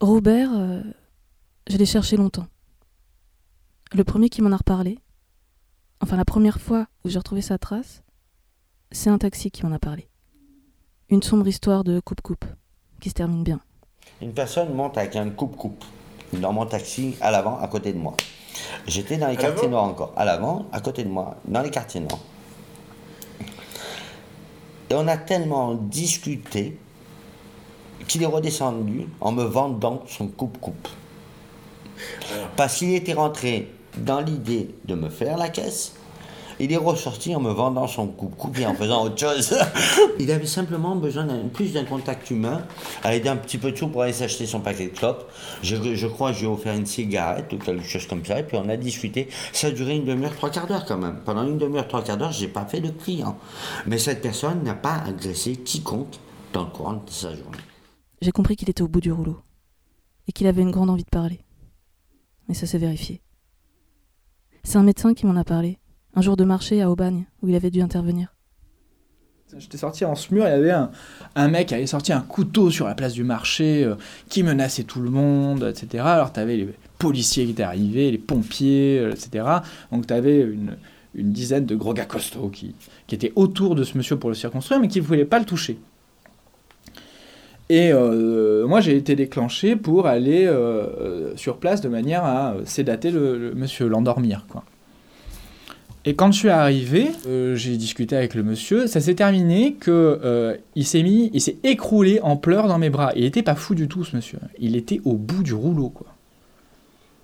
Robert, euh, je l'ai cherché longtemps. Le premier qui m'en a reparlé, enfin la première fois où j'ai retrouvé sa trace, c'est un taxi qui m'en a parlé. Une sombre histoire de coupe-coupe, qui se termine bien. Une personne monte avec un coupe-coupe dans mon taxi à l'avant, à côté de moi. J'étais dans les quartiers noirs encore. À l'avant, à côté de moi, dans les quartiers noirs. Et on a tellement discuté qu'il est redescendu en me vendant son coupe-coupe. Parce qu'il était rentré dans l'idée de me faire la caisse. Il est ressorti en me vendant son coupe-coupe et en faisant autre chose. il avait simplement besoin d'un plus d'un contact humain, avec un petit peu de sous pour aller s'acheter son paquet de clopes. Je, je crois que j'ai offert une cigarette ou quelque chose comme ça, et puis on a discuté. Ça a duré une demi-heure, trois quarts d'heure quand même. Pendant une demi-heure, trois quarts d'heure, j'ai pas fait de client. Mais cette personne n'a pas agressé quiconque dans le courant de sa journée. J'ai compris qu'il était au bout du rouleau et qu'il avait une grande envie de parler. Mais ça s'est vérifié. C'est un médecin qui m'en a parlé, un jour de marché à Aubagne, où il avait dû intervenir. J'étais sorti en ce mur, il y avait un, mec qui avait sorti un couteau sur la place du marché, euh, qui menaçait tout le monde, etc. Alors tu avais les policiers qui étaient arrivés, les pompiers, euh, etc. Donc tu avais une, dizaine de gros gars costauds qui étaient autour de ce monsieur pour le circonstruire, mais qui ne voulaient pas le toucher. Et euh, moi, j'ai été déclenché pour aller euh, sur place de manière à sédater le, monsieur, l'endormir. Et quand je suis arrivé, euh, j'ai discuté avec le monsieur. Ça s'est terminé que euh, il s'est mis, il s'est écroulé en pleurs dans mes bras. Il était pas fou du tout, ce monsieur. Il était au bout du rouleau.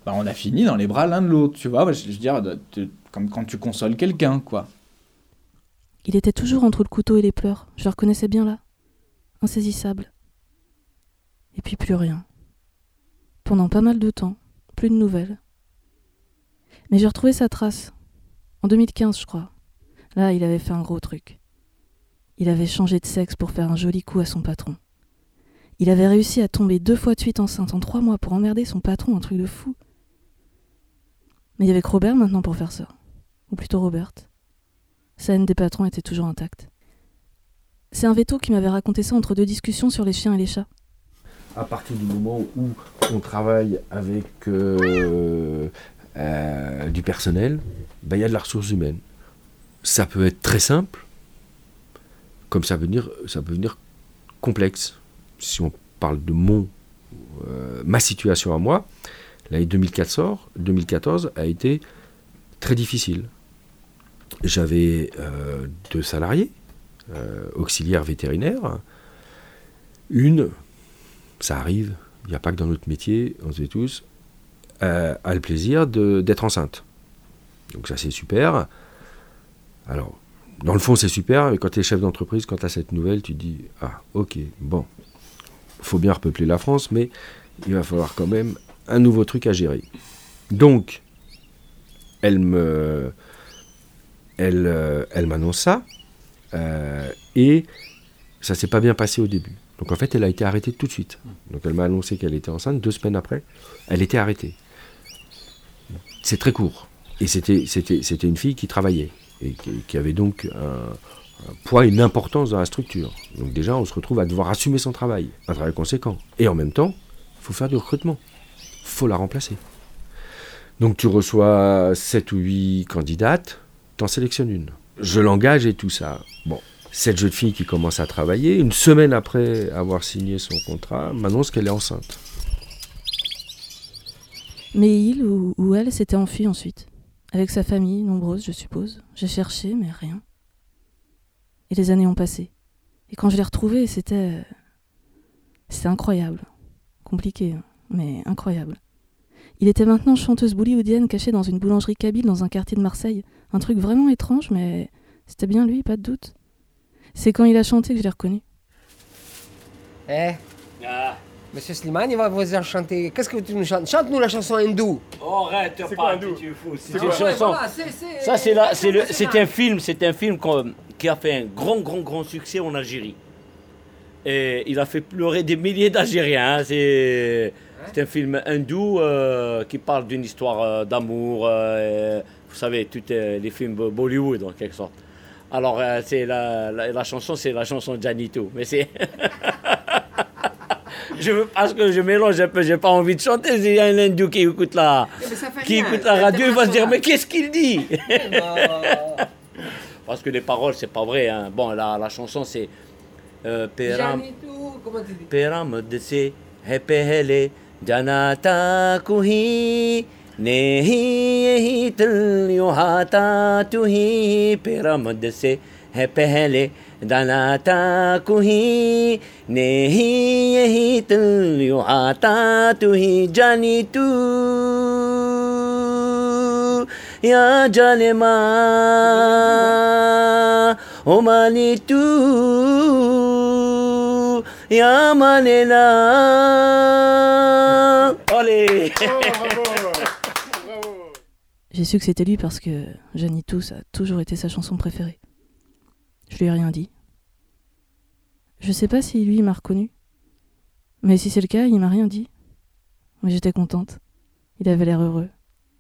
Bah, on a fini dans les bras l'un de l'autre, tu vois. Je veux dire, comme quand tu consoles quelqu'un, quoi. Il était toujours entre le couteau et les pleurs. Je le reconnaissais bien là, insaisissable. Et puis plus rien. Pendant pas mal de temps, plus de nouvelles. Mais j'ai retrouvé sa trace. En 2015, je crois. Là, il avait fait un gros truc. Il avait changé de sexe pour faire un joli coup à son patron. Il avait réussi à tomber deux fois de suite enceinte en trois mois pour emmerder son patron, un truc de fou. Mais il y avait que Robert maintenant pour faire ça. Ou plutôt Robert. Sa haine des patrons était toujours intacte. C'est un veto qui m'avait raconté ça entre deux discussions sur les chiens et les chats à partir du moment où on travaille avec euh, euh, du personnel, ben, il y a de la ressource humaine. Ça peut être très simple, comme ça peut venir, ça peut venir complexe. Si on parle de mon, euh, ma situation à moi, l'année 2014, 2014 a été très difficile. J'avais deux salariés, auxiliaires vétérinaires, une ça arrive, il n'y a pas que dans notre métier, on sait tous, euh, a le plaisir d'être enceinte. Donc ça c'est super. Alors, dans le fond c'est super, mais quand tu es chef d'entreprise, quand tu as cette nouvelle, tu te dis, ah ok, bon, faut bien repeupler la France, mais il va falloir quand même un nouveau truc à gérer. Donc, elle me... Elle, euh, m'annonce ça, euh, et ça s'est pas bien passé au début. Donc en fait, elle a été arrêtée tout de suite. Donc elle m'a annoncé qu'elle était enceinte. Deux semaines après, elle était arrêtée. C'est très court. Et c'était, une fille qui travaillait et qui, avait donc un, poids une importance dans la structure. Donc déjà, on se retrouve à devoir assumer son travail, un travail conséquent. Et en même temps, il faut faire du recrutement. Il faut la remplacer. Donc tu reçois 7 ou 8 candidates, tu en sélectionnes une. Je l'engage et tout ça. Bon, cette jeune fille qui commence à travailler, une semaine après avoir signé son contrat, m'annonce qu'elle est enceinte. Mais il ou, elle s'était enfui ensuite, avec sa famille, nombreuse je suppose. J'ai cherché, mais rien. Et les années ont passé. Et quand je l'ai retrouvée, c'était. C'était incroyable. Compliqué, hein, mais incroyable. Il était maintenant chanteuse bollywoodienne cachée dans une boulangerie kabyle dans un quartier de Marseille. Un truc vraiment étrange, mais c'était bien lui, pas de doute. C'est quand il a chanté que je l'ai reconnu. Eh ah. Monsieur Slimane, il va vous chanter. Qu'est-ce que tu nous chantes? Chante-nous la chanson hindoue. Oh, arrête pas, quoi, tu es fou. C'est une chanson. Voilà, Ça, c'est là, un film, c'est un film qui a fait un grand, grand, grand succès en Algérie. Et il a fait pleurer des milliers d'Algériens. Hein. C'est, c'est un film hindou euh, qui parle d'une histoire euh, d'amour. Euh, vous savez, tous les films Bollywood en quelque sorte. Alors, euh, c'est la, la, la, chanson, c'est la chanson Janito. Mais c'est. je veux parce que je mélange un peu, j'ai pas envie de chanter. S'il y a un hindou qui écoute la, Eh, qui écoute la radio, il va se dire mais qu'est-ce qu'il dit Parce que les paroles, c'est pas vrai. hein. Bon, la, la chanson, c'est euh, Peram, Janitou, comment tu नहीं तिल युहाता तू ही पिरमद से है पहले दनाता कुही नहीं यही तिल युहाता तू ही जानी तू। या जालिमा ओ मानी तू। या माने ना। ओले। J'ai su que c'était lui parce que Janitou, ça a toujours été sa chanson préférée. Je lui ai rien dit. Je sais pas si lui m'a reconnu. Mais si c'est le cas, il m'a rien dit. Mais j'étais contente. Il avait l'air heureux.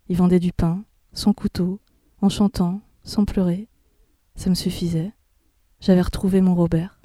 Il vendait du pain, son couteau, en chantant, sans pleurer. Ça me suffisait. J'avais retrouvé mon Robert.